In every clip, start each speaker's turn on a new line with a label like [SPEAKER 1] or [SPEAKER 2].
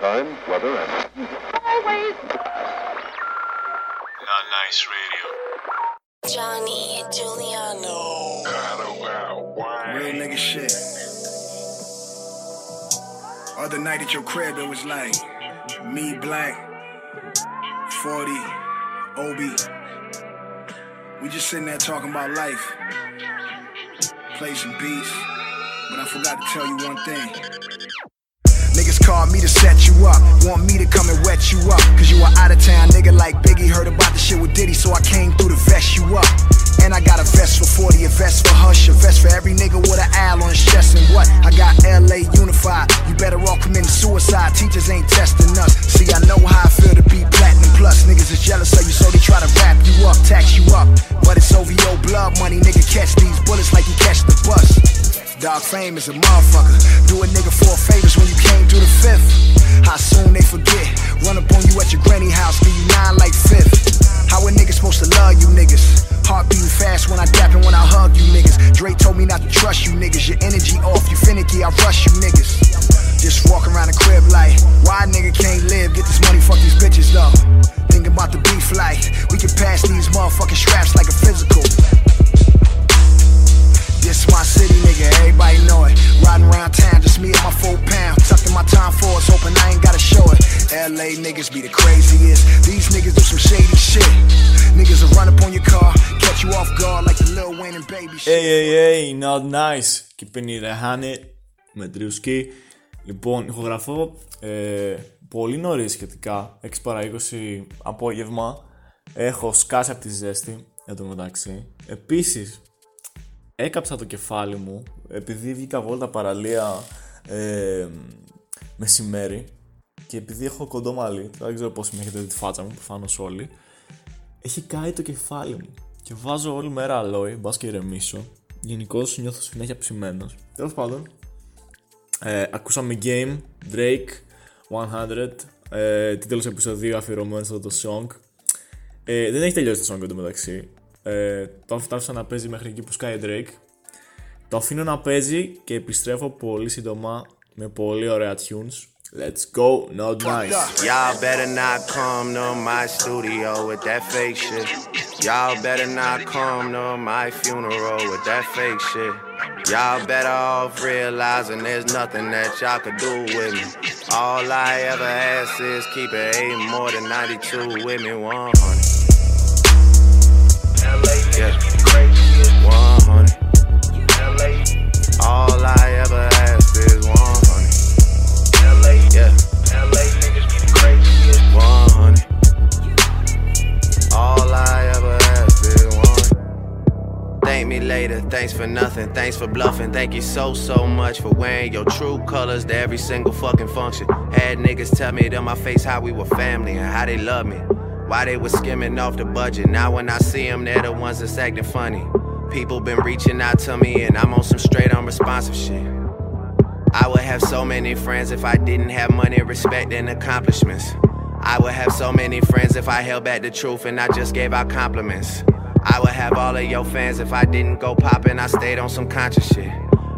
[SPEAKER 1] time, weather, and
[SPEAKER 2] Always.
[SPEAKER 3] Not nice radio.
[SPEAKER 4] Johnny Giuliano.
[SPEAKER 5] Real nigga shit. Other night at your crib, it was like me, Black, 40, Obi. We just sitting there talking about life. Play some beats, but I forgot to tell you one thing. Called me to set you up, want me to come and wet you up. Cause you are out of town, nigga like Biggie. Heard about the shit with Diddy, so I came through to vest you up. And I got a vest for 40, a vest for Hush, a vest for every nigga with an owl on his chest. And what? I got LA unified. You better all committing suicide. Teachers ain't testing us. See, I know how I feel to be platinum plus. Niggas is jealous of you, so they try to wrap you up, tax you up. But it's OVO blood money, nigga. Catch these bullets like you catch the bus. Dog fame is a motherfucker. Do a nigga four favors when you came through the fifth. How soon they forget? Run up on you at your granny house, give you nine like fifth. How a nigga supposed to love you niggas? Heart beating fast when I dap and when I hug you niggas. Dre told me not to trust you niggas. Your energy off, you finicky, I rush you niggas. Just walk around the crib like, why nigga can't live? Get this money, fuck these bitches though. Thinking about the beef like, we can pass these motherfucking straps like a physical. This my city, nigga, LA niggas be the craziest. These niggas do some shady shit. Niggas will run up on your car, catch you off guard like the Lil Wayne and Baby shit.
[SPEAKER 3] Hey, hey, hey, not nice. Keeping it a honey με τριουσκή. Λοιπόν, ηχογραφώ ε, πολύ νωρί σχετικά, 6 παρά 20 απόγευμα. Έχω σκάσει από τη ζέστη, εν τω μεταξύ. Επίσης, έκαψα το κεφάλι μου, επειδή βγήκα βόλτα παραλία ε, μεσημέρι και επειδή έχω κοντό μαλλί, δεν ξέρω πώς με έχετε δει τη φάτσα μου, προφανώς όλοι, έχει κάει το κεφάλι μου. Και βάζω όλη μέρα αλόι, μπας και ηρεμήσω. Γενικώς νιώθω συνέχεια ψημένος. Τέλος πάντων, ε, ακούσαμε Game, Drake, 100, ε, τίτλος επεισοδίου αφιερωμένος σε αυτό το song. Ε, δεν έχει τελειώσει το song εντωμεταξύ. Ε, το άφησα να παίζει μέχρι εκεί που σκάει Drake. Το αφήνω να παίζει και επιστρέφω πολύ σύντομα με πολύ ωραία tunes. Let's go, not nice.
[SPEAKER 6] Y'all better not come to my studio with that fake shit. Y'all better not come to my funeral with that fake shit. Y'all better off realizing there's nothing that y'all could do with me. All I ever ask is keep it eight more than 92 with me 100. For bluffing. Thank you so, so much for wearing your true colors to every single fucking function. Had niggas tell me to my face how we were family and how they love me. Why they was skimming off the budget. Now when I see them, they're the ones that's acting funny. People been reaching out to me and I'm on some straight unresponsive shit. I would have so many friends if I didn't have money, respect, and accomplishments. I would have so many friends if I held back the truth and I just gave out compliments. I would have all of your fans if I didn't go poppin', I stayed on some conscious shit.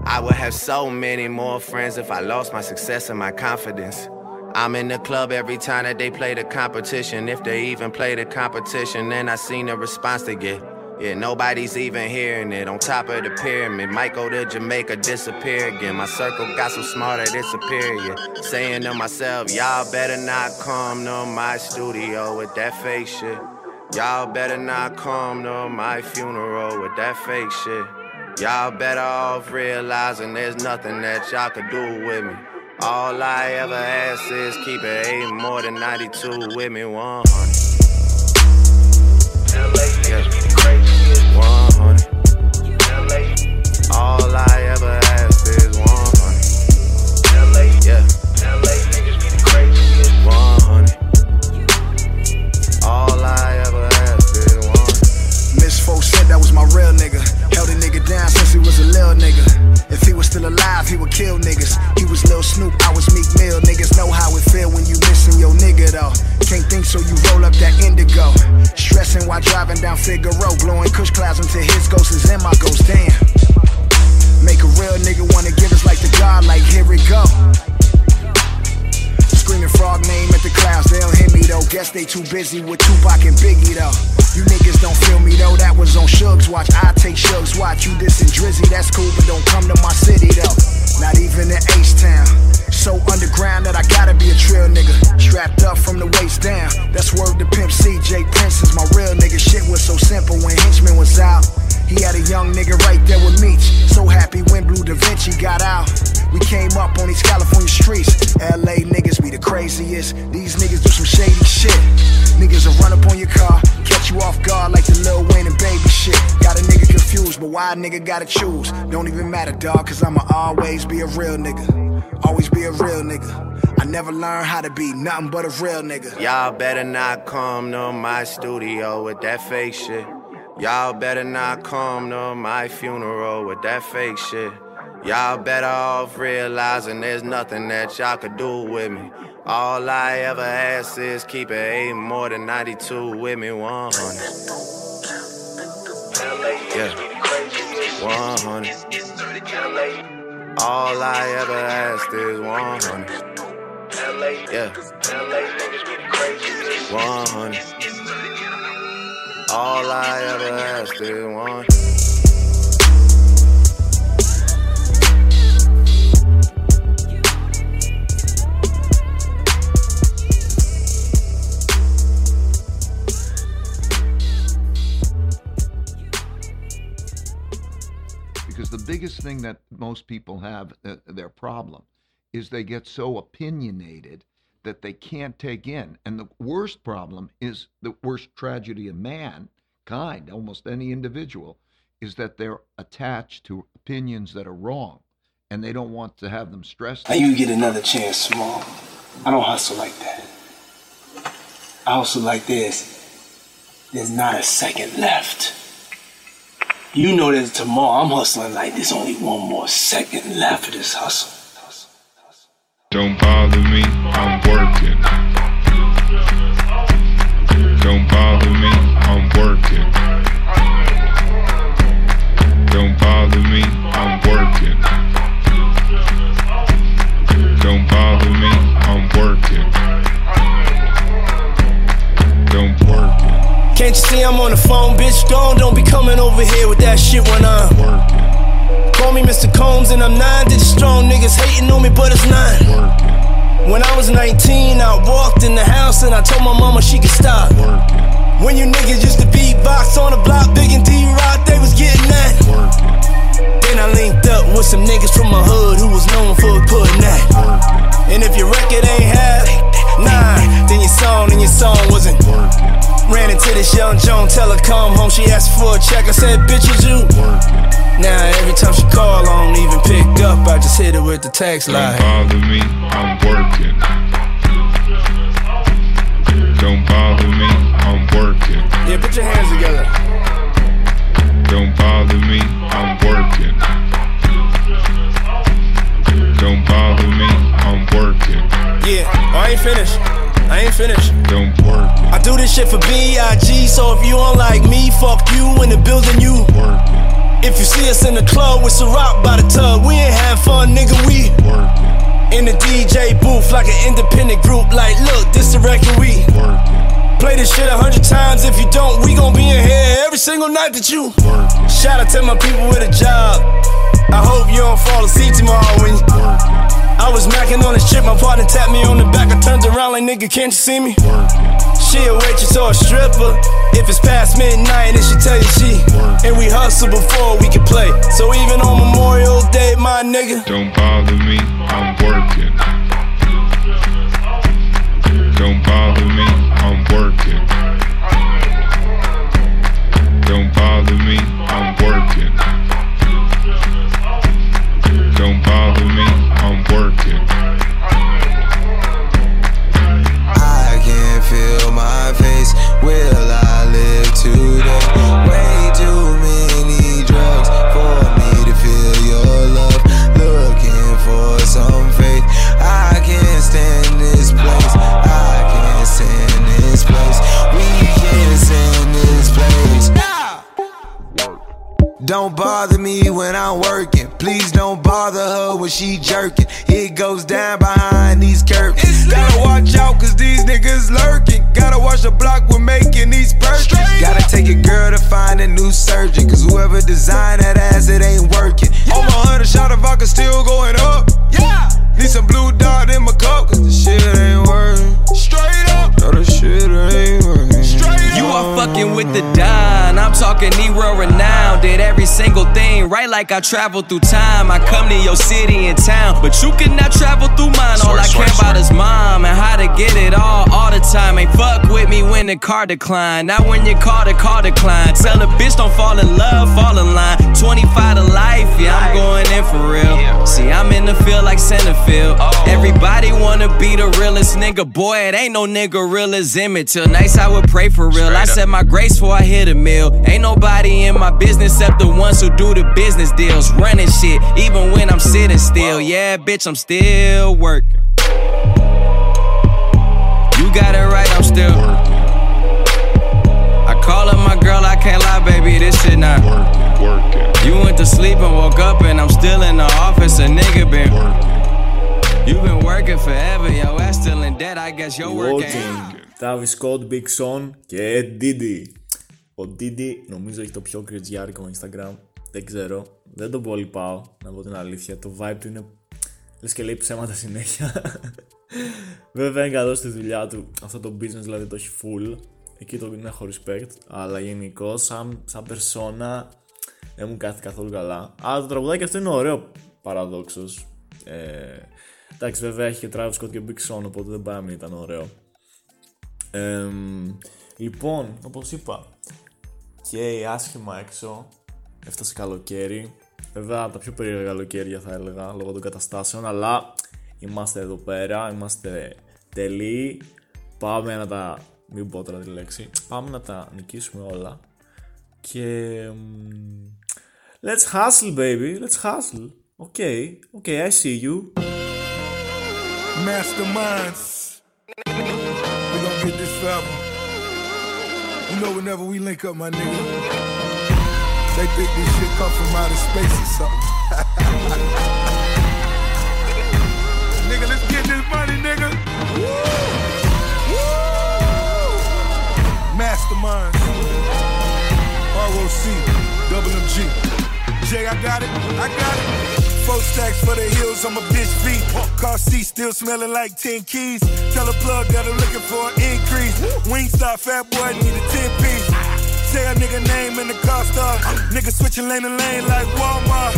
[SPEAKER 6] I would have so many more friends if I lost my success and my confidence. I'm in the club every time that they play the competition. If they even play the competition, then I seen the response they get. Yeah, nobody's even hearing it. On top of the pyramid, might go to Jamaica, disappear again. My circle got so smart that it's superior. Saying to myself, y'all better not come to my studio with that fake shit. Y'all better not come to my funeral with that fake shit. Y'all better off realizing there's nothing that y'all could do with me. All I ever ask is keep it eight more than 92 with me 100. Yeah. 100. All I
[SPEAKER 5] he was a little nigga. If he was still alive, he would kill niggas. He was Lil Snoop, I was Meek Mill. Niggas know how it feel when you missing your nigga though. Can't think so you roll up that indigo. Stressing while driving down Figueroa, blowing kush clouds until his ghost is in my ghost. Damn. Make a real nigga wanna give us like the God, like here we go. Screaming frog name at the clouds, they don't hear me though. Guess they too busy with Tupac and Biggie though. You niggas don't feel me though, that was on Suge's watch. I take Suge's watch. You dissing Drizzy, that's cool, but don't come to my city though. Not even in H-Town. So underground that I gotta be a trail nigga. Strapped up from the waist down. That's word to Pimp C. J Prince is my real nigga. Shit was so simple when Henchman was out. He had a young nigga right there with Meech. So happy when Bleu DaVinci got out. We came up on these California streets. LA niggas be the craziest. These niggas do some shady shit. Niggas will run up on your car, catch you off guard like the Lil Wayne and baby shit. Got a nigga confused, but why a nigga gotta choose? Don't even matter, dog, cause I'ma always be a real nigga. Always be a real nigga. I never learned how to be nothing but a real nigga.
[SPEAKER 6] Y'all better not come to my studio with that fake shit. Y'all better not come to my funeral with that fake shit. Y'all better off realizing there's nothing that y'all could do with me. All I ever ask is keep it eight more than 92 with me, 100. Yeah, 100. All I ever asked is 100. Yeah, 100. All I ever asked is one.
[SPEAKER 1] because the biggest thing that most people have uh, their problem is they get so opinionated that they can't take in and the worst problem is the worst tragedy of mankind almost any individual is that they're attached to opinions that are wrong and they don't want to have them stressed
[SPEAKER 2] Now you get another chance, small. I don't hustle like that. I hustle like this. There's not a second left. You know that tomorrow I'm hustling like there's only one more second left of this hustle.
[SPEAKER 7] Don't bother me, I'm working. Don't bother me, I'm working. Don't bother me, I'm working. Don't bother me, I'm working. Don't working,
[SPEAKER 8] Can't you see I'm on the phone, bitch? Gone, don't be coming over here with that shit when I'm.
[SPEAKER 7] working,
[SPEAKER 8] Call me Mr. Combs and I'm nine. The strong niggas hating on me, but it's nine. When I was 19, I walked in the house and I told my mama she could stop. When you niggas used to beatbox on the block, Big and D-Rock, they was getting that. Then I linked up with some niggas from my hood who was known for putting that. And if your record ain't half, nine, then your song and your song wasn't. Ran into this young Joan, tell her come home. She asked for a check. I said, bitch, is you? Now every time she call, I don't even pick up. I just hit her with the text
[SPEAKER 7] Don't
[SPEAKER 8] line.
[SPEAKER 7] bother me, I'm working. Don't bother me, I'm working.
[SPEAKER 8] Yeah, put your hands together.
[SPEAKER 7] Don't bother me, I'm working. Don't bother me, I'm working.
[SPEAKER 8] Yeah, I ain't finished. I ain't finished.
[SPEAKER 7] Don't work
[SPEAKER 8] I do this shit for B.I.G. So if you don't like me, fuck you in the building, you.
[SPEAKER 7] working,
[SPEAKER 8] If you see us in the club with rock by the tub, we ain't have fun, nigga. We
[SPEAKER 7] working,
[SPEAKER 8] in the DJ booth like an independent group. Like, look, this the record we
[SPEAKER 7] working,
[SPEAKER 8] play this shit a hundred times. If you don't, we gon' be in here every single night that you.
[SPEAKER 7] working,
[SPEAKER 8] Shout out to my people with a job. I hope you don't fall asleep tomorrow when you.
[SPEAKER 7] working,
[SPEAKER 8] I was macking on this shit, my partner tapped me on the back. I turned around like, nigga, can't you see me?
[SPEAKER 7] working,
[SPEAKER 8] She a waitress or a stripper. If it's past midnight, then she tell you she. And we hustle before we can play. So even on Memorial Day, my nigga.
[SPEAKER 7] Don't bother me, I'm working. Don't bother me, I'm working. Don't bother me, Don't bother me
[SPEAKER 9] when I'm working. Please don't bother her when she jerking. It goes down behind these curtains. Gotta watch out cause these niggas lurking. Gotta watch the block, we're making these purchases. Gotta take a girl to find a new surgeon. Cause whoever designed that ass, it ain't working. My hundred shot of vodka still
[SPEAKER 10] every single thing like I travel through time. I come to your city and town, but you cannot travel through mine. All I care about is mom and how to get it all all the time. Ain't fuck with me when the car decline. Not when you call the car decline. Tell the bitch don't fall in love, fall in line. 25 to life, yeah, I'm going in for real. See, I'm in the field like Centerfield. Everybody wanna be the realest nigga. Boy, it ain't no nigga real as Emmett Till nights I would pray for real. I said my grace before I hit a mill. Ain't nobody in my business except the ones who do the business business deals, running shit, even when I'm sitting still. Yeah, bitch, I'm still working. You got it right, I'm still working. I call up my girl, I can't lie, baby, this shit not working. You went to sleep and woke up, and I'm still in the office, a nigga been working. you been working forever, yo, ass still in debt, I guess your work ain't.
[SPEAKER 3] Travis Scott, Big Sean και Diddy. Ο Diddy νομίζω έχει το πιο κριτζιάρικο Instagram Δεν ξέρω. Δεν τον πολύ πάω, να πω την αλήθεια. Το vibe του είναι. Λες και λέει ψέματα συνέχεια. Βέβαια είναι καλό στη δουλειά του. Αυτό το business δηλαδή το έχει full. Εκεί το είναι έχω respect. Αλλά γενικώ, σαν, σαν persona, δεν μου κάθεται καθόλου καλά. Αλλά το τραγουδάκι αυτό είναι ωραίο παραδόξως. Ε, εντάξει, βέβαια έχει και Travis Scott και Big Sean, οπότε δεν πάει να μην ήταν ωραίο. Ε, λοιπόν, όπως είπα, και άσχημα έξω, έφτασε καλοκαίρι. Βέβαια, τα πιο περίεργα καλοκαίρια θα έλεγα, λόγω των καταστάσεων, αλλά είμαστε εδώ πέρα, είμαστε τελείοι. Πάμε να τα, μην πω τώρα τη λέξη, πάμε να τα νικήσουμε όλα. Και... μ, Let's hustle, baby. Let's hustle. Okay, okay, I see you.
[SPEAKER 11] Masterminds. We gonna get this forever. You know, whenever we link up, my nigga, they think this shit come from outer space or something. nigga, let's get this money, nigga. Masterminds. ROC, double MG. Jay, I got it, I got it. Four stacks for the heels on my bitch feet. Car seat still smelling like 10 keys. Tell a plug that I'm looking for an increase. Wingstop, fat boy, need a 10 piece. Say a nigga name in the car star. Nigga switching lane to lane like Walmart.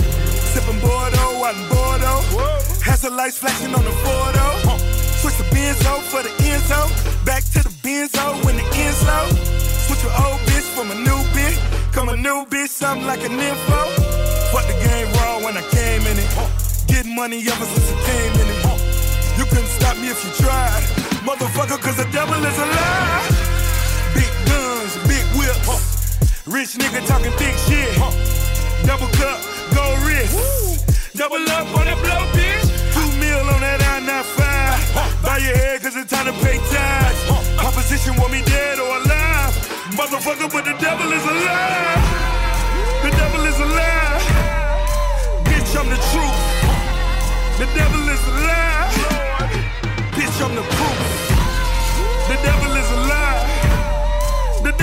[SPEAKER 11] Sipping Bordeaux out in Bordeaux. Has the lights flashing on the Fordo. Switch the Benzo for the Enzo. Back to the Benzo when the low. Switch your old bitch from a new bitch. Come a new bitch, something like an info. Fuck the game raw when I came in it. Getting money ever since I came in it. You couldn't stop me if you tried. Motherfucker, cause the devil is alive. Big guns, big whips. Rich nigga talking big shit. Double cup, gold wrist. Double up on the blow, bitch. Two mil on that I-95. Bow your head cause it's time to pay tithes. Opposition want me dead or alive. Motherfucker, but the devil is alive. The devil is alive. Bitch, I'm the truth. The devil is alive. Bitch, I'm the proof. The devil is alive.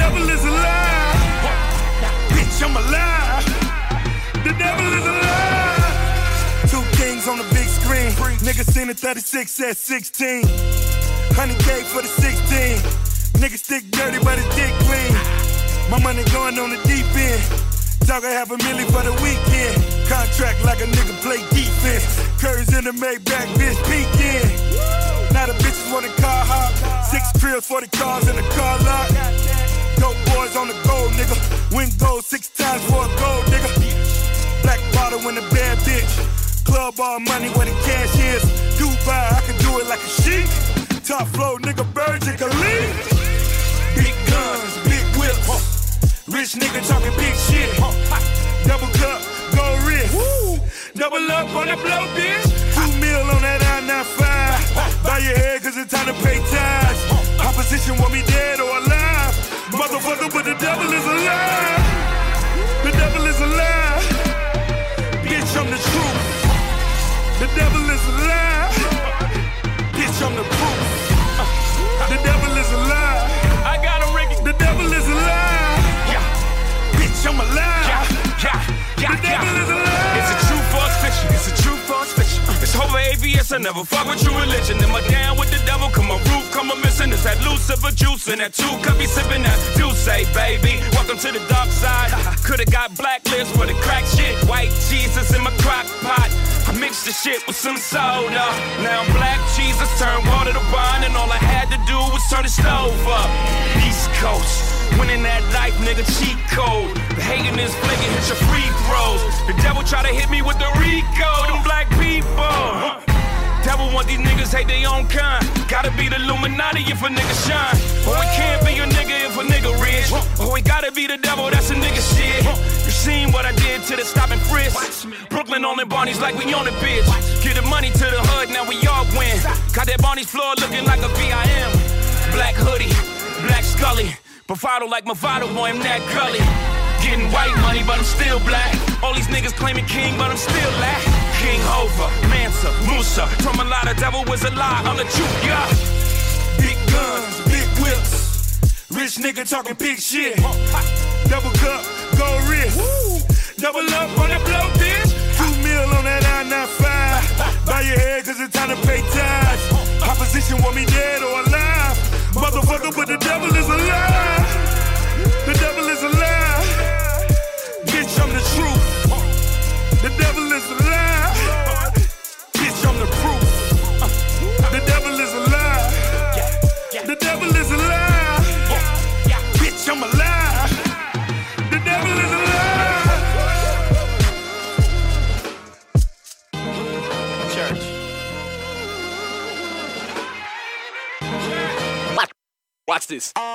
[SPEAKER 11] Devil is alive. Bitch, I'm alive. The devil is alive. Two kings on the big screen. Niggas seen the 36 at 16. 100K for the 16. Niggas stick dirty, but his dick clean. My money going on the deep end. Talk a half a million for the weekend. Contract like a nigga play defense. Curry's in the Maybach, bitch, peeking. Now the bitches want a car hop. Six trills for the cars in the car lot. Dope boys on the gold, nigga. Win gold six times for a gold, nigga. Black bottle in the bad bitch. Club all money where the cash is. Dubai, I can do it like a sheep. Top flow, nigga, Virgin Khalid. Big guns, big whips. Rich nigga talking big shit. Double cup, gold wrist. Double up on the blow, bitch. Two mil on that I-95. Bow your head cause it's time to pay tithes. Opposition want me dead or alive. Motherfucker, but the devil is alive. The devil is alive. Bitch, I'm the truth. The devil
[SPEAKER 12] I never fuck with true religion. Am I down with the devil? Come my root, come a missing. It's that Lucifer juice and that two cup be sipping that juice, baby. Welcome to the dark side. Could've got black lips for the crack shit. White Jesus in my crock pot. I mixed the shit with some soda. Now I'm black Jesus turned water to wine, and all I had to do was turn the stove up. East Coast. Winning that life, nigga, cheat code. The hating is flaking, hit your free throws. The devil try to hit me with the Rico, them black people. Devil want these niggas hate their own kind. Gotta be the Illuminati if a nigga shine. Or it can't be a nigga if a nigga rich. Or it gotta be the devil, that's a nigga shit. You seen what I did to the stop and frisk. Brooklyn on the Barney's like we on the bitch. Get the money to the hood, now we all win. Got that Barney's floor looking like a VIM. Black hoodie, black scully. Bravado like Movado, boy, I'm that gully. Getting white money, but I'm still black. All these niggas claiming king, but I'm still lack. King Hova, Mansa, Musa. From a lot of devil was a lie, I'm the truth, yeah. Big guns, big whips. Rich nigga talking big shit. Double cup, gold wrist. Double up on the blow, bitch. Two mil on that I-95. Bow your head, cause it's time to pay tithes. Opposition want me dead or alive. Motherfucker, but the devil is alive. The devil is alive. Bitch, I'm the truth. The devil is alive. I'm alive. The devil is alive.
[SPEAKER 13] Church. Watch, watch this.
[SPEAKER 14] Uh,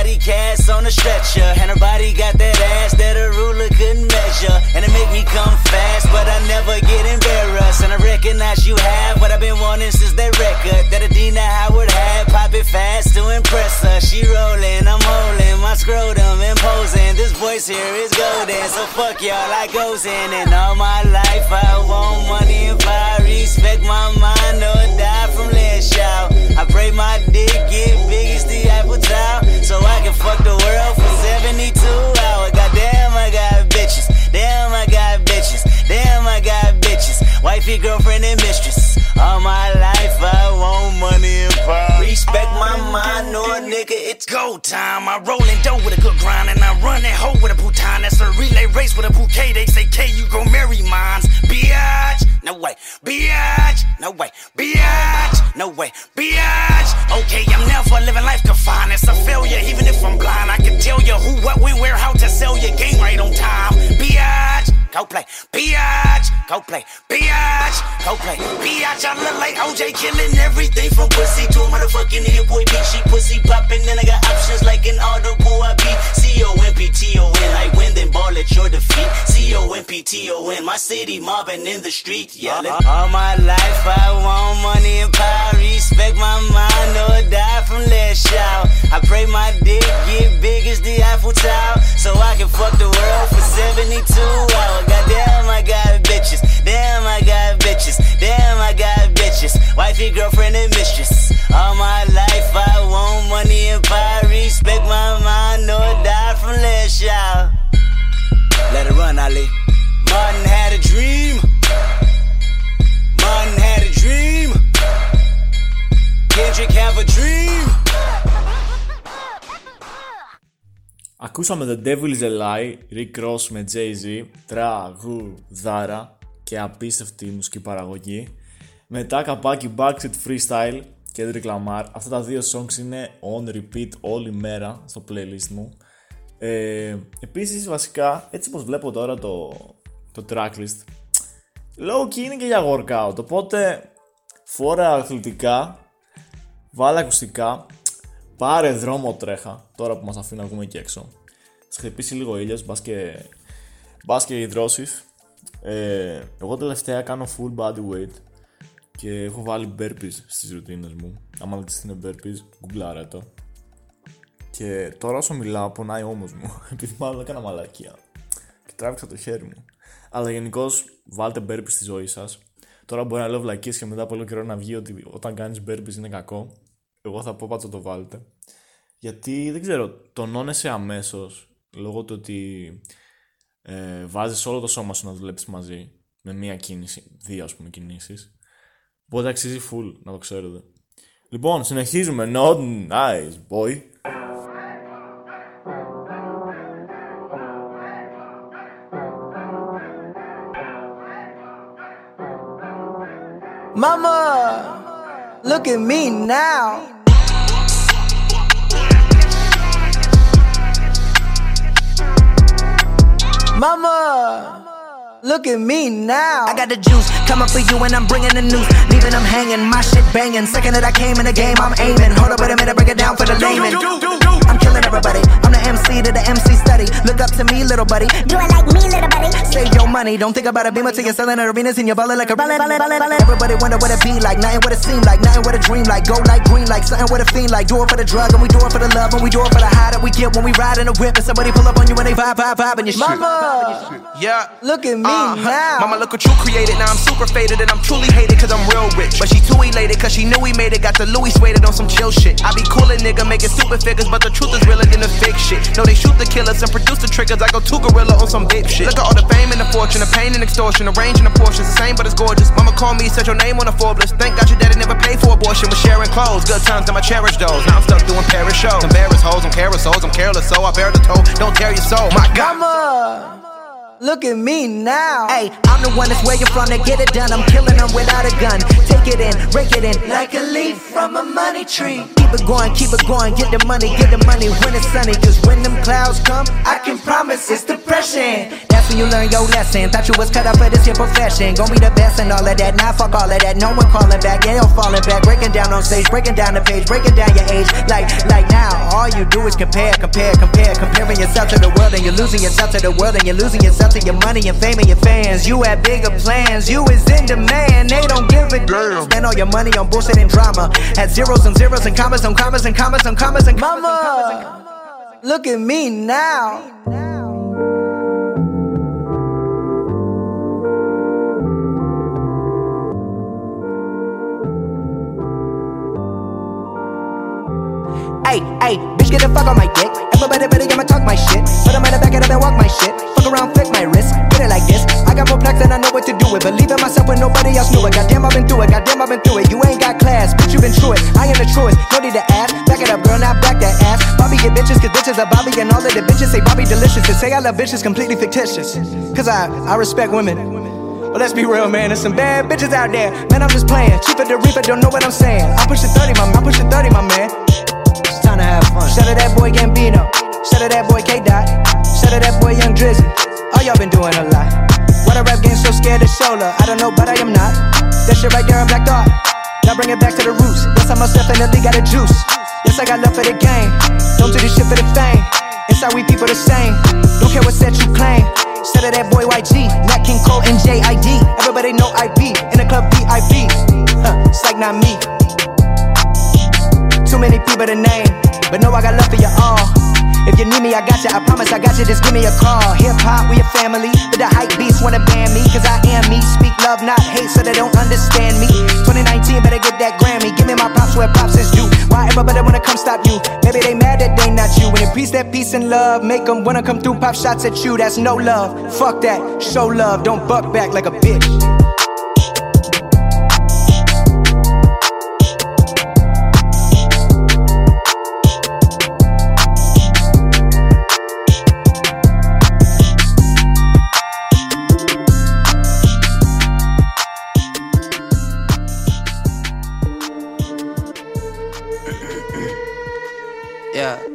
[SPEAKER 14] Body cast on a stretcher. And her body got that ass that a ruler couldn't measure. And it make me come fast, but I never get embarrassed. And I recognize you have what I've been wanting since that record that Adina Howard had. It fast to impress her. She rolling, I'm holding my scrotum imposing. This voice here is golden, so fuck y'all, I goes in. And all my life I want money and power. Respect my mind or die from less shout. I pray my dick get big as the Eiffel Tower, so I can fuck the world for 72 hours. Goddamn, I got bitches. Damn, I got bitches. Damn, I got bitches. Wifey, girlfriend, and mistress. All my life I want money and power. Respect my mind, no nigga, it's go time. I roll in dough with a good grind, and I run that hoe with a bouton. That's a relay race with a bouquet. They say, K, you gon' marry mines. Biatch, no way. Biatch, no way. Biatch, no way. Biatch. Okay, I'm never living life confined. It's a failure, even if I'm blind. I can tell you who, what, when, where, how to sell your game right on time. Biatch, go play. Biatch, go play. Biatch, go play. Biatch, I look like OJ killing everything from pussy to a motherfucking Hit-Boy beat. She pussy popping, then I got options like an audible. I beat C O M P T O N. I win, then ball at your defeat. C O M P T O N. My city mobbing in the street, yelling. All my life I want money and power.
[SPEAKER 3] Ακούσαμε The Devil is a Lie, Rick Ross με Jay-Z, τραγουδάρα και απίστευτη μουσική παραγωγή. Μετά καπάκι Backstreet Freestyle, Kendrick Lamar. Αυτά τα δύο songs είναι on repeat όλη μέρα στο playlist μου. Ε, επίσης βασικά, έτσι όπως βλέπω τώρα το, το tracklist, low key είναι και για workout, οπότε φόρα αθλητικά, βάλε ακουστικά, πάρε δρόμο τρέχα, τώρα που μας αφήνει να βγούμε και έξω. Θα χτυπήσει λίγο ήλιος, μπας και, μπας και υδρώσεις. Ε, εγώ τελευταία κάνω full body weight και έχω βάλει burpees στις ρουτίνες μου. Άμα δεν είναι burpees, γκουγκλάρε το. Και τώρα όσο μιλάω πονάει όμως μου, επειδή μάλλον έκανα μαλακία. Και τράβηξα το χέρι μου. Αλλά γενικώς βάλτε burpees στη ζωή σας. Τώρα μπορεί να λέω βλακίες και μετά από λίγο καιρό να βγει ότι όταν κάνεις burpees είναι κακό. Εγώ θα πω πάντως το βάλετε. Γιατί δεν ξέρω, τονώνεσαι αμέσως λόγω του ότι ε, βάζεις όλο το σώμα σου να δουλέψεις μαζί με μία κίνηση, δύο ας πούμε κινήσεις. Οπότε αξίζει full, να το ξέρετε. Λοιπόν, συνεχίζουμε. Not nice, boy.
[SPEAKER 15] Mama, look at me now. Mama, look at me now.
[SPEAKER 16] I got the juice coming for you and I'm bringing the news. Leaving them hanging, my shit banging. Second that I came in the game, I'm aiming. Hold up, wait a minute, break it down for the layman. I'm killing everybody. I'm the MC to the MC study. Look up to me, little buddy. Do it like me, little buddy. Save your money, don't think about a beamer till you're selling at arenas in your ballin' like a ballin', ballin', ballin', ballin'. Everybody wonder what it be like, nothing what it seem like, nothing what it dream like. Go like green like something what it fiend like. Do it for the drug and we do it for the love and we do it for the high that we get when we ride in a whip and somebody pull up on you when they vibe, vibe, vibe and your shit.
[SPEAKER 15] Mama,
[SPEAKER 16] Yeah.
[SPEAKER 15] look at me
[SPEAKER 16] Uh,
[SPEAKER 15] now.
[SPEAKER 16] Mama, look what you created. Now I'm super faded and I'm truly hated cause I'm real rich. But she too elated cause she knew we made it. Got the Louis suede on some chill shit. I be coolin' nigga making stupid figures, but the truth is realer than the fake shit. No, they shoot the killers and produce the triggers. I go too gorilla on some babe shit. Look at all the fame and the fortune, the pain and extortion, the range and the portions. The same, but it's gorgeous. Mama called me, said your name on the Forbes. Thank God your daddy never paid for abortion. Was sharing clothes, good times, and I cherish those. Now I'm stuck doing Paris shows. Embarrassed hoes, I'm carousels, I'm careless, so I bear the toll. Don't tear your soul. My God.
[SPEAKER 15] Mama, look at me now.
[SPEAKER 16] Hey, I'm the one that's where you're from to get it done. I'm killing them without a gun. Take it in, break it in like a leaf from a money tree. Keep it going, keep it going, get the money, get the money when it's sunny. Cause when them clouds come, I can promise it's depression. That's when you learn your lesson. Thought you was cut out for this your profession. Gonna be the best and all of that. Now fuck all of that. No one calling back, yeah, I'm falling back. Breaking down on stage, breaking down the page, breaking down your age. Like, like now, all you do is compare, compare, compare. Comparing yourself to the world and you're losing yourself to the world and you're losing yourself to your money and fame and your fans. You had bigger plans, you is in demand. They don't give a damn. Spend all your money on bullshit and drama. Had zeros and zeros and commas and commas and commas and commas and commas.
[SPEAKER 15] Mama, look at me now.
[SPEAKER 16] Hey, hey, bitch, get the fuck on my dick. Everybody better get my talk my shit. Put them in the back and walk my shit. Fuck around, flick my wrist. Get it like this. I got more plex and I know what to do with. Believe in myself when nobody else knew it. Goddamn, I've been through it. Goddamn, I've been through it. You ain't got class, bitch, you been through it. I am the truest. No need to ask. Back it up, girl, now back that ass. Bobby get bitches, cause bitches are Bobby, and all of the bitches say Bobby delicious. To say I love bitches completely fictitious. Cause I, I respect women. But let's be real, man. There's some bad bitches out there. Man, I'm just playing. Cheaper the reaper, don't know what I'm saying. I push the 30, my, man. I push the 30, my man. To have fun. Shout out that boy Gambino. Shout out that boy K Dot. Shout out that boy Young Drizzy. All y'all been doing a lot. Why the rap game so scared show love? I don't know, but I am not. That shit right there, I'm Black Thought. Now bring it back to the roots. Yes, I must definitely got a juice. Yes, I got love for the game. Don't do this shit for the fame. Inside we people the same. Don't care what set you claim. Shout out that boy YG, Nat King Cole and JID. Everybody know I be in the club VIP. Huh, it's like not me. Too many people to name, but no, I got love for you all. If you need me, I got you. I promise I got you. Just give me a call. Hip hop, we a family. But the hype beats wanna ban me. Cause I am me. Speak love, not hate, so they don't understand me. 2019, better get that Grammy. Give me my props where props is due. Why everybody wanna come stop you? Maybe they mad that they not you. When it peace, that peace and love. Make them wanna come through, pop shots at you. That's no love. Fuck that. Show love. Don't buck back like a bitch.
[SPEAKER 17] Yeah.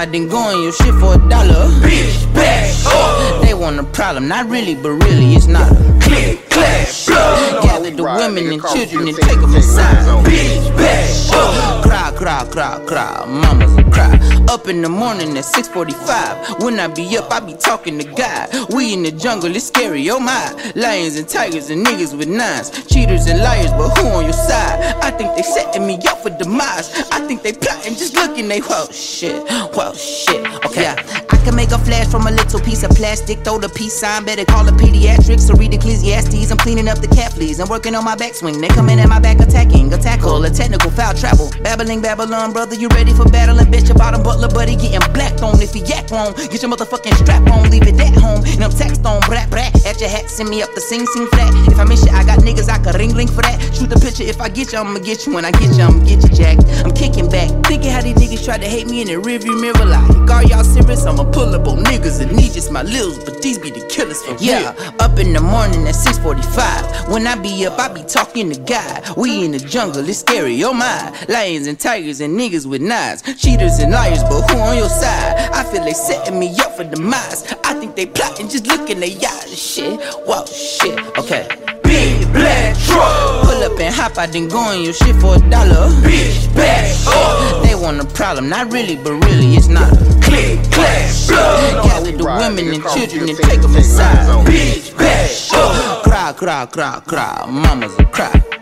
[SPEAKER 17] I didn't go on your shit for a dollar. Bitch back up. They want a problem, not really, but really it's not a click clack blood. Gather the women and children and take them inside. Bitch back up. Cry, cry, cry. Mamas will cry. Up in the morning at 6:45. When I be up, I be talking to God. We in the jungle, it's scary. Oh my, lions and tigers and niggas with nines, cheaters and liars, but who on your side? I think they setting me up for demise. I think they plotting, just looking they whoa shit, whoa shit. Okay, yeah. I can make a flash from a little piece of plastic. Throw the peace sign, better call the pediatrics or read Ecclesiastes. I'm cleaning up the fleas. I'm working on my backswing. They coming at my back attacking, a tackle, a technical foul travel. Babbling Babylon, brother, you ready for battling? Bitch, your bottom butler, buddy, getting blacked on. If he yak wrong, get your motherfucking strap on, leave it at home. And I'm text on, brat brat, at your hat, send me up the sing sing flat. If I miss you, I got niggas I can ring ring for that. Shoot the picture, if I get you, I'ma get you. When I get you, I'ma get you, Jack. I'm kicking back, thinking how these niggas try to hate me in the rearview mirror. Like, are y'all serious? I'ma pull up on niggas and need just my lils, but these be the killers for yeah. Up in the morning at 6:45. When I be up, I be talking to God. We in the jungle, it's scary. Oh my, lions and tigers and niggas with knives, cheaters and liars, but who on your side? I feel they setting me up for demise. I think they plotting, just looking they eyes. Shit, whoa, shit. Okay. Big black truck. Pull up and hop, I didn't go on your shit for a dollar. Bitch, back up. They want a problem, not really, but really it's not a click, clack, blood. Gather the women and children and take them inside. Bitch, back up. Cry, cry, cry, cry. Mamas a cry.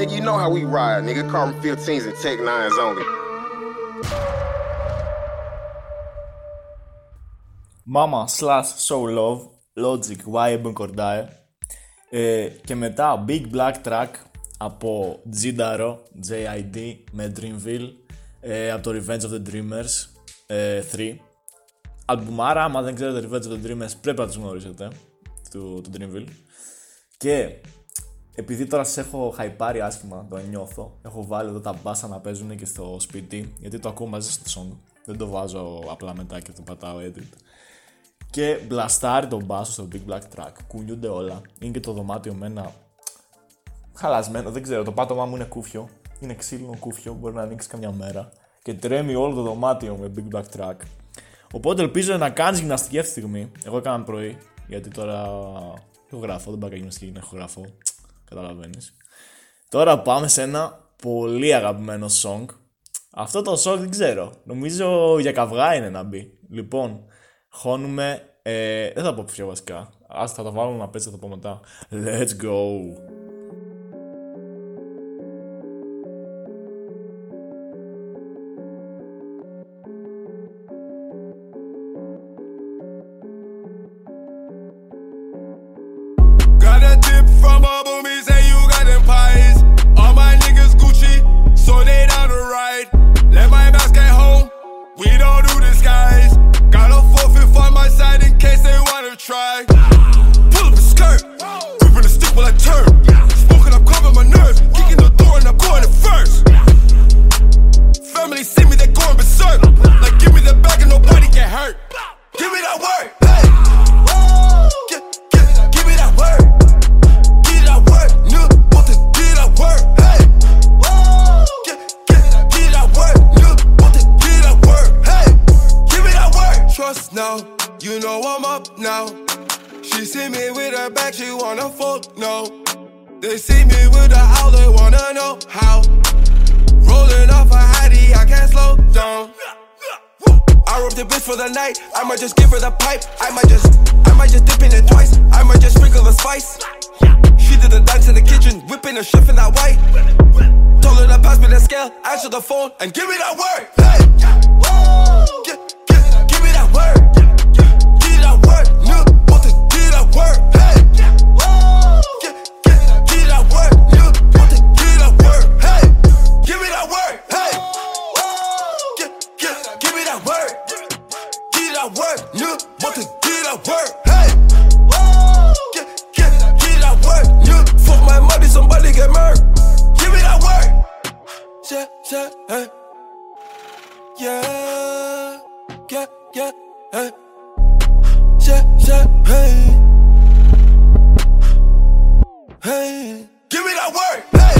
[SPEAKER 18] Nigga, you know how we ride, nigga. Carbon 15s and Tech 9s only.
[SPEAKER 3] Mama slash Soul Love, Logic, YB Cordae. Ε, και μετά Big Black Track από Jindaro, JID με Dreamville ε, από το Revenge of the Dreamers ε, 3. Αλμπουμάρα, άμα δεν ξέρετε Revenge of the Dreamers πρέπει να τους γνωρίσετε του, του Dreamville. Και επειδή τώρα σας έχω χαϊπάρει άσχημα, το νιώθω, έχω βάλει εδώ τα μπάσα να παίζουν και στο σπίτι, γιατί το ακούω μαζί στο song. Δεν το βάζω απλά μετά και το πατάω edit. Και μπλαστάρει τον μπάσο στο Big Black Track. Κουνιούνται όλα. Είναι και το δωμάτιο με ένα χαλασμένο, δεν ξέρω. Το πάτωμά μου είναι κούφιο. Είναι ξύλινο κούφιο, μπορεί να ανοίξει καμιά μέρα. Και τρέμει όλο το δωμάτιο με Big Black Track. Οπότε ελπίζω να κάνεις γυμναστική αυτή τη στιγμή. Εγώ έκανα πρωί, γιατί τώρα ηχογραφώ, δεν πάω γυμναστική να ηχογραφώ. Καταλαβαίνεις. Τώρα πάμε σε ένα πολύ αγαπημένο song. Αυτό το song δεν ξέρω. Νομίζω για καυγά είναι να μπει. Λοιπόν, χώνουμε. Ε, δεν θα πω πιο βασικά. Ας θα το βάλω να παίξει, θα το πω μετά. Let's go.
[SPEAKER 19] that work. Give, me that work. Give that work. Give that work. Hey. Give, give, give that work. Give that work. Hey. Give me that work. Trust now. You know I'm up now. She see me with her back, she wanna fuck, no. They see me with the owl, they wanna know how. Rolling off a hottie, I can't slow down. I rope the bitch for the night. I might just give her the pipe. I might just, I might just dip in it twice. I might just sprinkle the spice. She did the dance in the kitchen, whipping a shift in that white. Told her to pass me the scale, answer the phone, and give me that word. Hey, Gi- gi- give me that word. Give me that word. Nigga, want to give that word. That word. Nigga, want to me that word. Hey, Gi- gi- give me that word. Nigga, fuck my money, somebody get murdered. Give me that word. Yeah, yeah, hey. Yeah, yeah, yeah, hey. Yeah, yeah, hey. Hey, give me that word. Hey,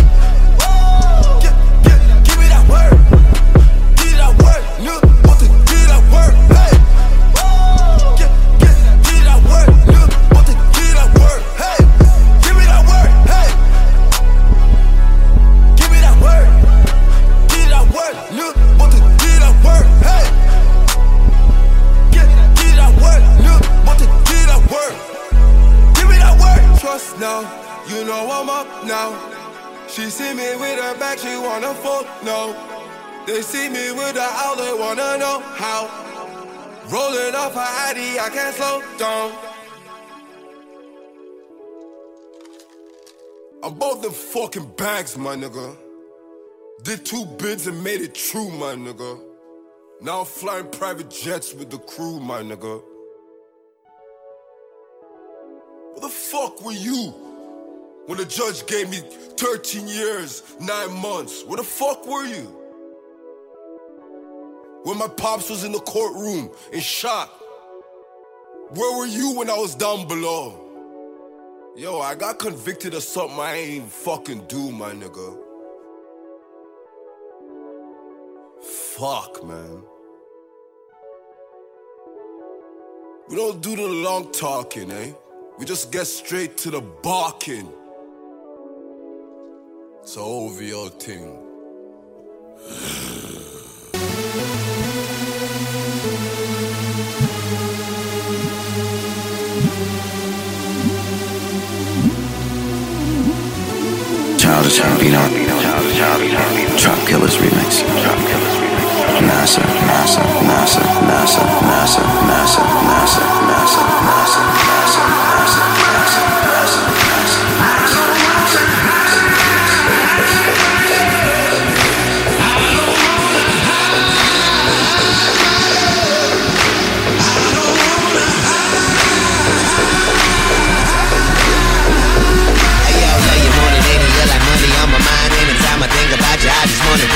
[SPEAKER 19] fucking bags, my nigga. Did two bids and made it true, my nigga. Now I'm flying private jets with the crew, my nigga. Where the fuck were you when the judge gave me 13 years, 9 months? Where the fuck were you? When my pops was in the courtroom in shock. Where were you when I was down below? Yo, I got convicted of something I ain't fucking do, my nigga. Fuck, man. We don't do the long talking, eh? We just get straight to the barking. It's a OVO thing.
[SPEAKER 20] Childish Gambino, Trap Killers remix. NASA, NASA, NASA, NASA, NASA, NASA, NASA, NASA, NASA,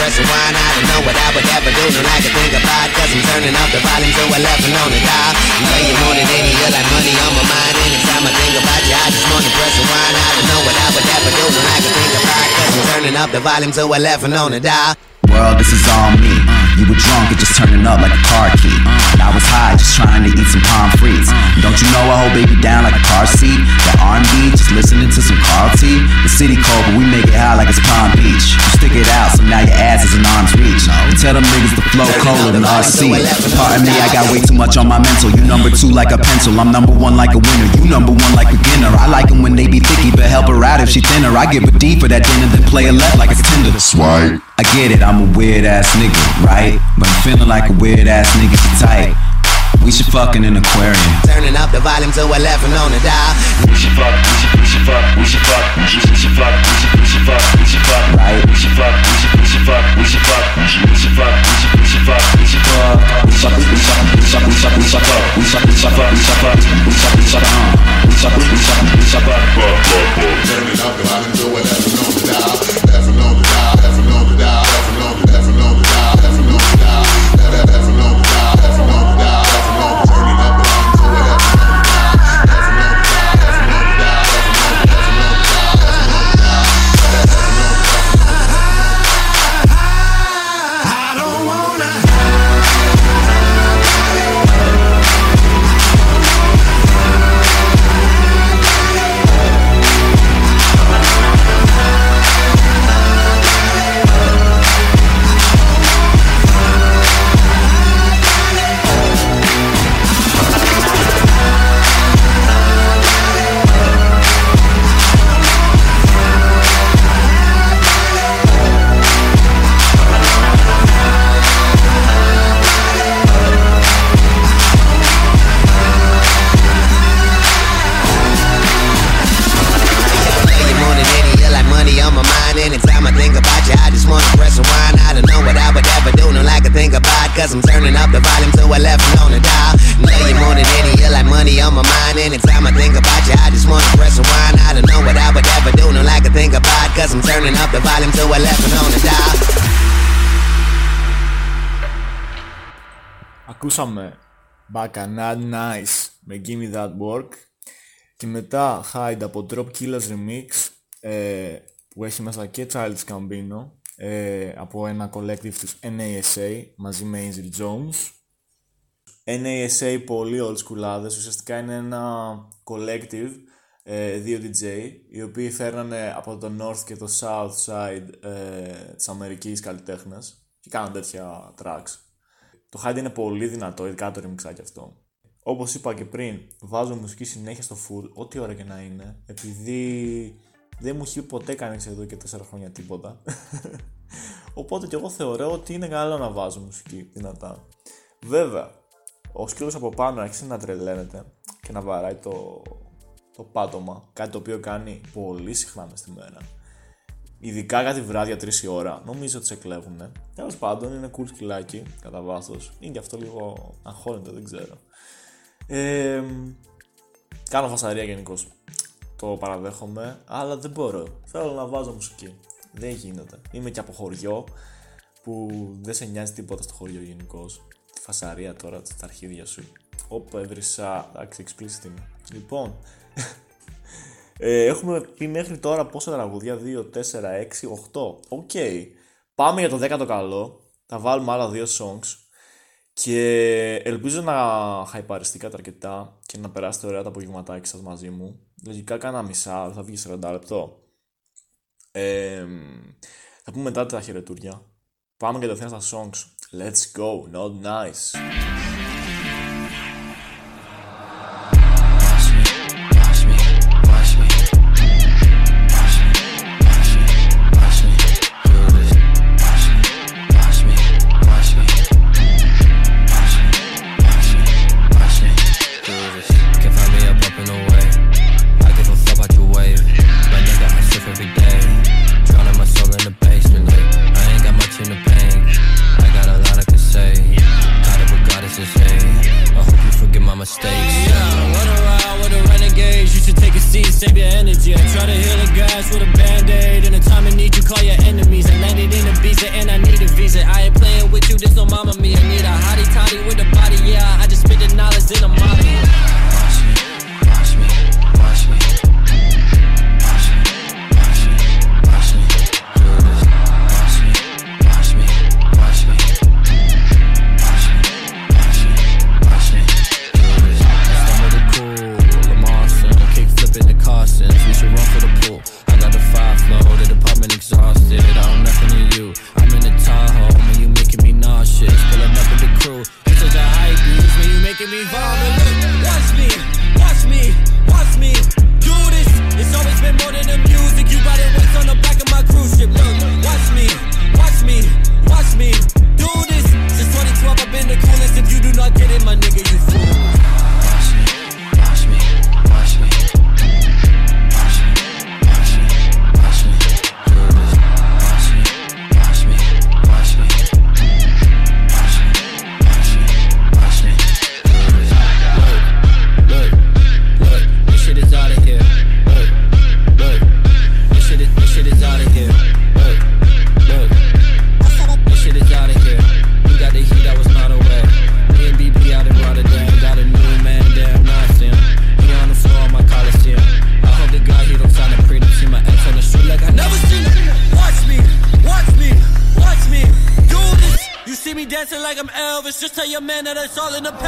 [SPEAKER 6] Press rewind. I don't know what I would ever do, no I can think about. Cause I'm turning up the volume to 11 on the dial. Love you more than any, you like money on my mind. Anytime I think about you, I just wanna press rewind. I don't know what I would ever do, no I can think about. Cause I'm turning up the volume to 11 on the dial.
[SPEAKER 20] World, this is all me. You were drunk, and just turning up like a car key. And I was high, just trying to eat some palm frites. Don't you know I hold baby down like a car seat? That R&B, just listening to some Carl T. The city cold, but we make it high like it's Palm Beach. You stick it out, so now your ass is in arm's reach. You tell them niggas to flow colder than RC. Pardon me, I got way too much on my mental. You number two like a pencil, I'm number one like a winner. You number one like a beginner. I like 'em when they be thicky, but help her out if she thinner. I give her D for that dinner, then play a left like it's Tinder. Swipe. I get it, I'm a weird ass nigga, right? But I'm feeling like a weird ass nigga so tight. We should fuck in an aquarium.
[SPEAKER 6] Turning up the volume to 11 on the dial.
[SPEAKER 20] We should fuck, we should, fuck, we should fuck, we should fuck, we should, fuck, we should fuck, we should, fuck, we should fuck, we should fuck, right? We should fuck, we should, we should fuck, we should fuck, we should, we should fuck, we should, we should fuck, we should fuck, we should, we should, we should, we should, we should fuck, we should, we should fuck, we should fuck, we should, we should, uh, we should, we should, we should fuck, fuck, fuck, fuck.
[SPEAKER 21] Turning up the volume to 11 on the dial.
[SPEAKER 3] Ακούσαμε Bacchanal Nice με Gimme That Work. Και μετά Hyde από Drop Killers Remix ε, που έχει μέσα και Childish Gambino ε, από ένα collective τους NASA μαζί με Angel Jones. NASA πολύ old schoolάδες. Ουσιαστικά είναι ένα collective ε, δύο DJ οι οποίοι φέρνανε από το North και το South side ε, της Αμερικής καλλιτέχνες και κάναν τέτοια tracks το Hyde είναι πολύ δυνατό, ειδικά το remixάκι αυτό. Όπως είπα και πριν, βάζω μουσική συνέχεια στο full, ό,τι ώρα και να είναι, επειδή δεν μου έχει πει ποτέ κανείς εδώ και 4 χρόνια τίποτα. Οπότε και εγώ θεωρώ ότι είναι καλό να βάζω μουσική δυνατά. Βέβαια, ο σκύλος από πάνω άρχισε να τρελαίνεται και να βαράει το, το πάτωμα, κάτι το οποίο κάνει πολύ συχνά μες τη μέρα. Ειδικά κάτι βράδια 3 η ώρα, νομίζω ότι σε κλέβουν. Τέλος πάντων, είναι cool σκυλάκι κατά βάθος. Είναι και αυτό λίγο αγχώνεται, δεν ξέρω. Ε, κάνω φασαρία γενικώς. Το παραδέχομαι, αλλά δεν μπορώ. Θέλω να βάζω μουσική. Δεν γίνεται. Είμαι και από χωριό που δεν σε νοιάζει τίποτα στο χωριό γενικώς. Τη φασαρία τώρα, στα αρχίδια σου. Όπου έβρισα. Εντάξει, explicit είναι. Λοιπόν, ε, έχουμε πει μέχρι τώρα πόσα τραγουδιά, 2, 4, 6, 8. Οκ. Πάμε για το 10ο καλό. Θα βάλουμε άλλα δύο songs. Και ελπίζω να χαϊπαριστήκατε αρκετά και να περάσετε ωραία τα απογευματάκια σας μαζί μου. Λογικά κάνα μισά, θα βγει 40 λεπτό. Ε, θα πούμε μετά τα χαιρετούρια. Πάμε κατευθείαν στα songs. Let's go, not nice.
[SPEAKER 22] Try to heal the guys with a band aid. In a time of need, you call your enemies. I landed in a visa and I need a visa. I ain't playing with you, this no mama me. I need a hottie toddy with a body, yeah. I just spit the knowledge in a model. Your man that it's all in the. Look,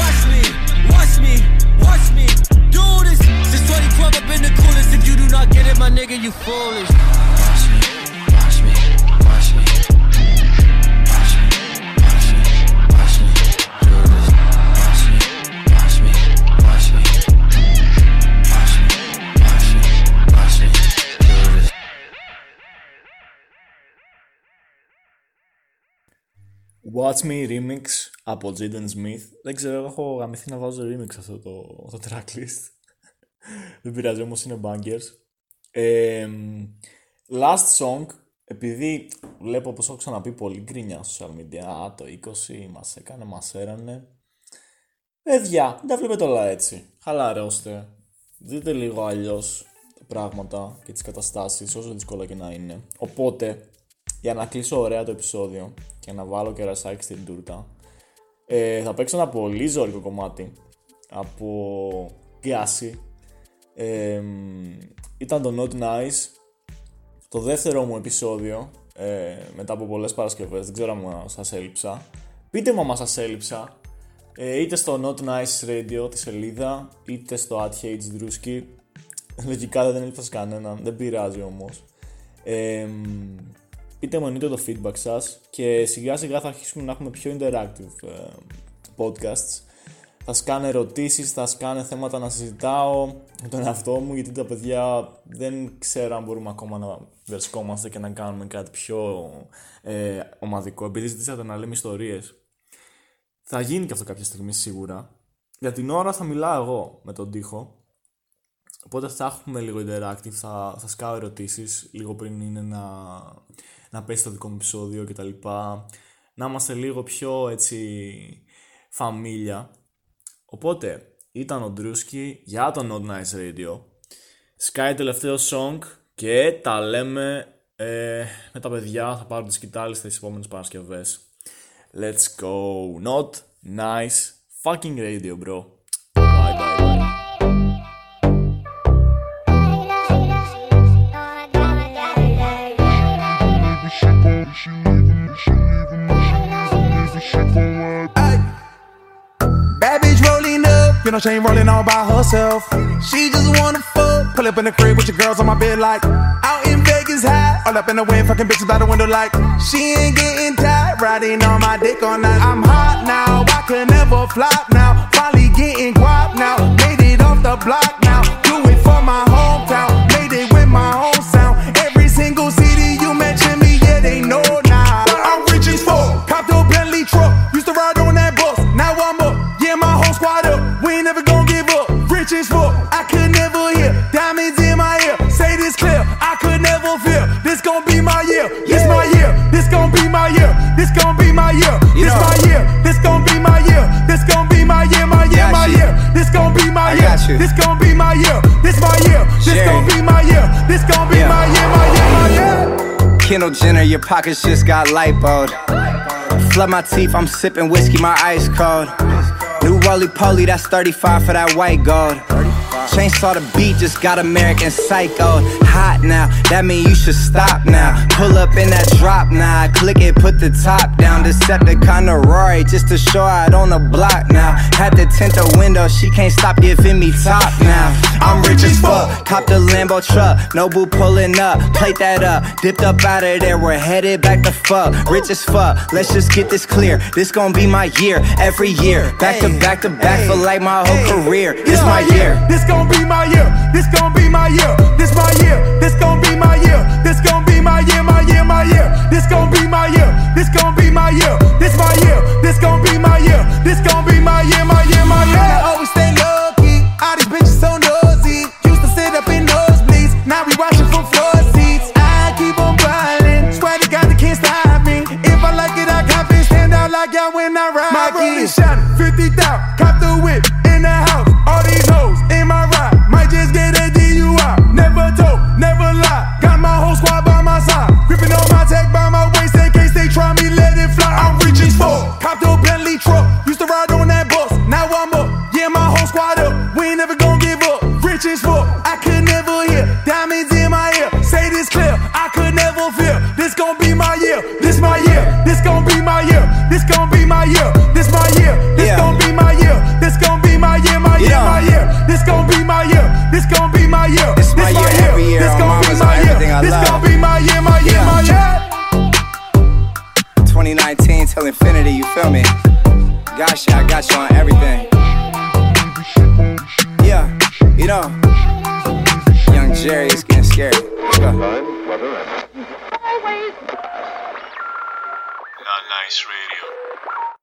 [SPEAKER 22] Watch me, watch me, watch me do this. Since 2012, I've been the coolest. If you do not get it, my nigga, you foolish.
[SPEAKER 3] Watch Me Remix από Jaden Smith. Δεν ξέρω, έχω γαμηθεί να βάζω remix αυτό το, το tracklist. Δεν πειράζει όμως είναι bangers. Ε, last song επειδή βλέπω όπως έχω ξαναπεί πολύ γκρίνια στα social media, α, το 20 μας έκανε, μας έρανε. Παιδιά, δεν τα βλέπετε όλα έτσι. Χαλαρώστε. Δείτε λίγο αλλιώς τα πράγματα και τις καταστάσεις, όσο δύσκολα και να είναι. Οπότε, για να κλείσω ωραία το επεισόδιο και να βάλω και ρασάκι στην τούρτα, ε, θα παίξω ένα πολύ ζώρικο κομμάτι από Γκάση. Ε, ήταν το Not Nice το δεύτερο μου επεισόδιο ε, μετά από πολλές Παρασκευές, δεν ξέρω αν σας έλειψα. Πείτε μου αν σας έλειψα, ε, είτε στο Not Nice Radio τη σελίδα, είτε στο At Hates Drewski. Λογικά δεν έλειψα κανέναν, δεν πειράζει όμως. Ε, πείτε μου εννοείται το feedback σας και σιγά σιγά θα αρχίσουμε να έχουμε πιο interactive ε, podcasts. Θα σκάνε ερωτήσεις, θα σκάνε θέματα να συζητάω με τον εαυτό μου γιατί τα παιδιά δεν ξέρω αν μπορούμε ακόμα να βρισκόμαστε και να κάνουμε κάτι πιο ε, ομαδικό. Επειδή ζητήσατε να λέμε ιστορίες θα γίνει και αυτό κάποια στιγμή σίγουρα. Για την ώρα θα μιλάω εγώ με τον τοίχο Οπότε θα έχουμε λίγο interactive, θα, θα σκάω ερωτήσεις λίγο πριν είναι να, να πέσει το δικό μου επεισόδιο κτλ. Να είμαστε λίγο πιο έτσι φαμίλια Οπότε ήταν ο Ντρούσκι για το Not Nice Radio. Sky τελευταίο song και τα λέμε ε, με τα παιδιά. Θα πάρω τη σκητάλη στις επόμενες Παρασκευές. Let's go. Not nice fucking radio, bro.
[SPEAKER 11] She ain't rolling all by herself. She just wanna fuck, pull up in the crib with your girls on my bed like out in Vegas high, all up in the wind, fucking bitches by the window like she ain't getting tired, riding on my dick all night. I'm hot now, I can never flop now, finally getting guap now, made it off the block year, this gon' be my year, this my year, this gon' be my year, this gon' be my year, my year, my year.
[SPEAKER 23] Kendall Jenner, your pockets just got lipoed. Flood my teeth, I'm sipping whiskey, my ice cold. New roly poly, that's 35 for that white gold. Chainsaw the beat, just got American Psycho. Hot now, that mean you should stop now. Pull up in that drop now, click it, put the top down. Decepticon to Rory, just to show out on the block now. Had to tint the window, she can't stop giving me top now. I'm rich as fuck, cop the Lambo truck. Nobu pulling up, plate that up. Dipped up out of there, we're headed back to fuck. Rich as fuck, let's just get this clear. This gon' be my year, every year. Back to back to back for like my whole career. This my year.
[SPEAKER 11] This gon' be my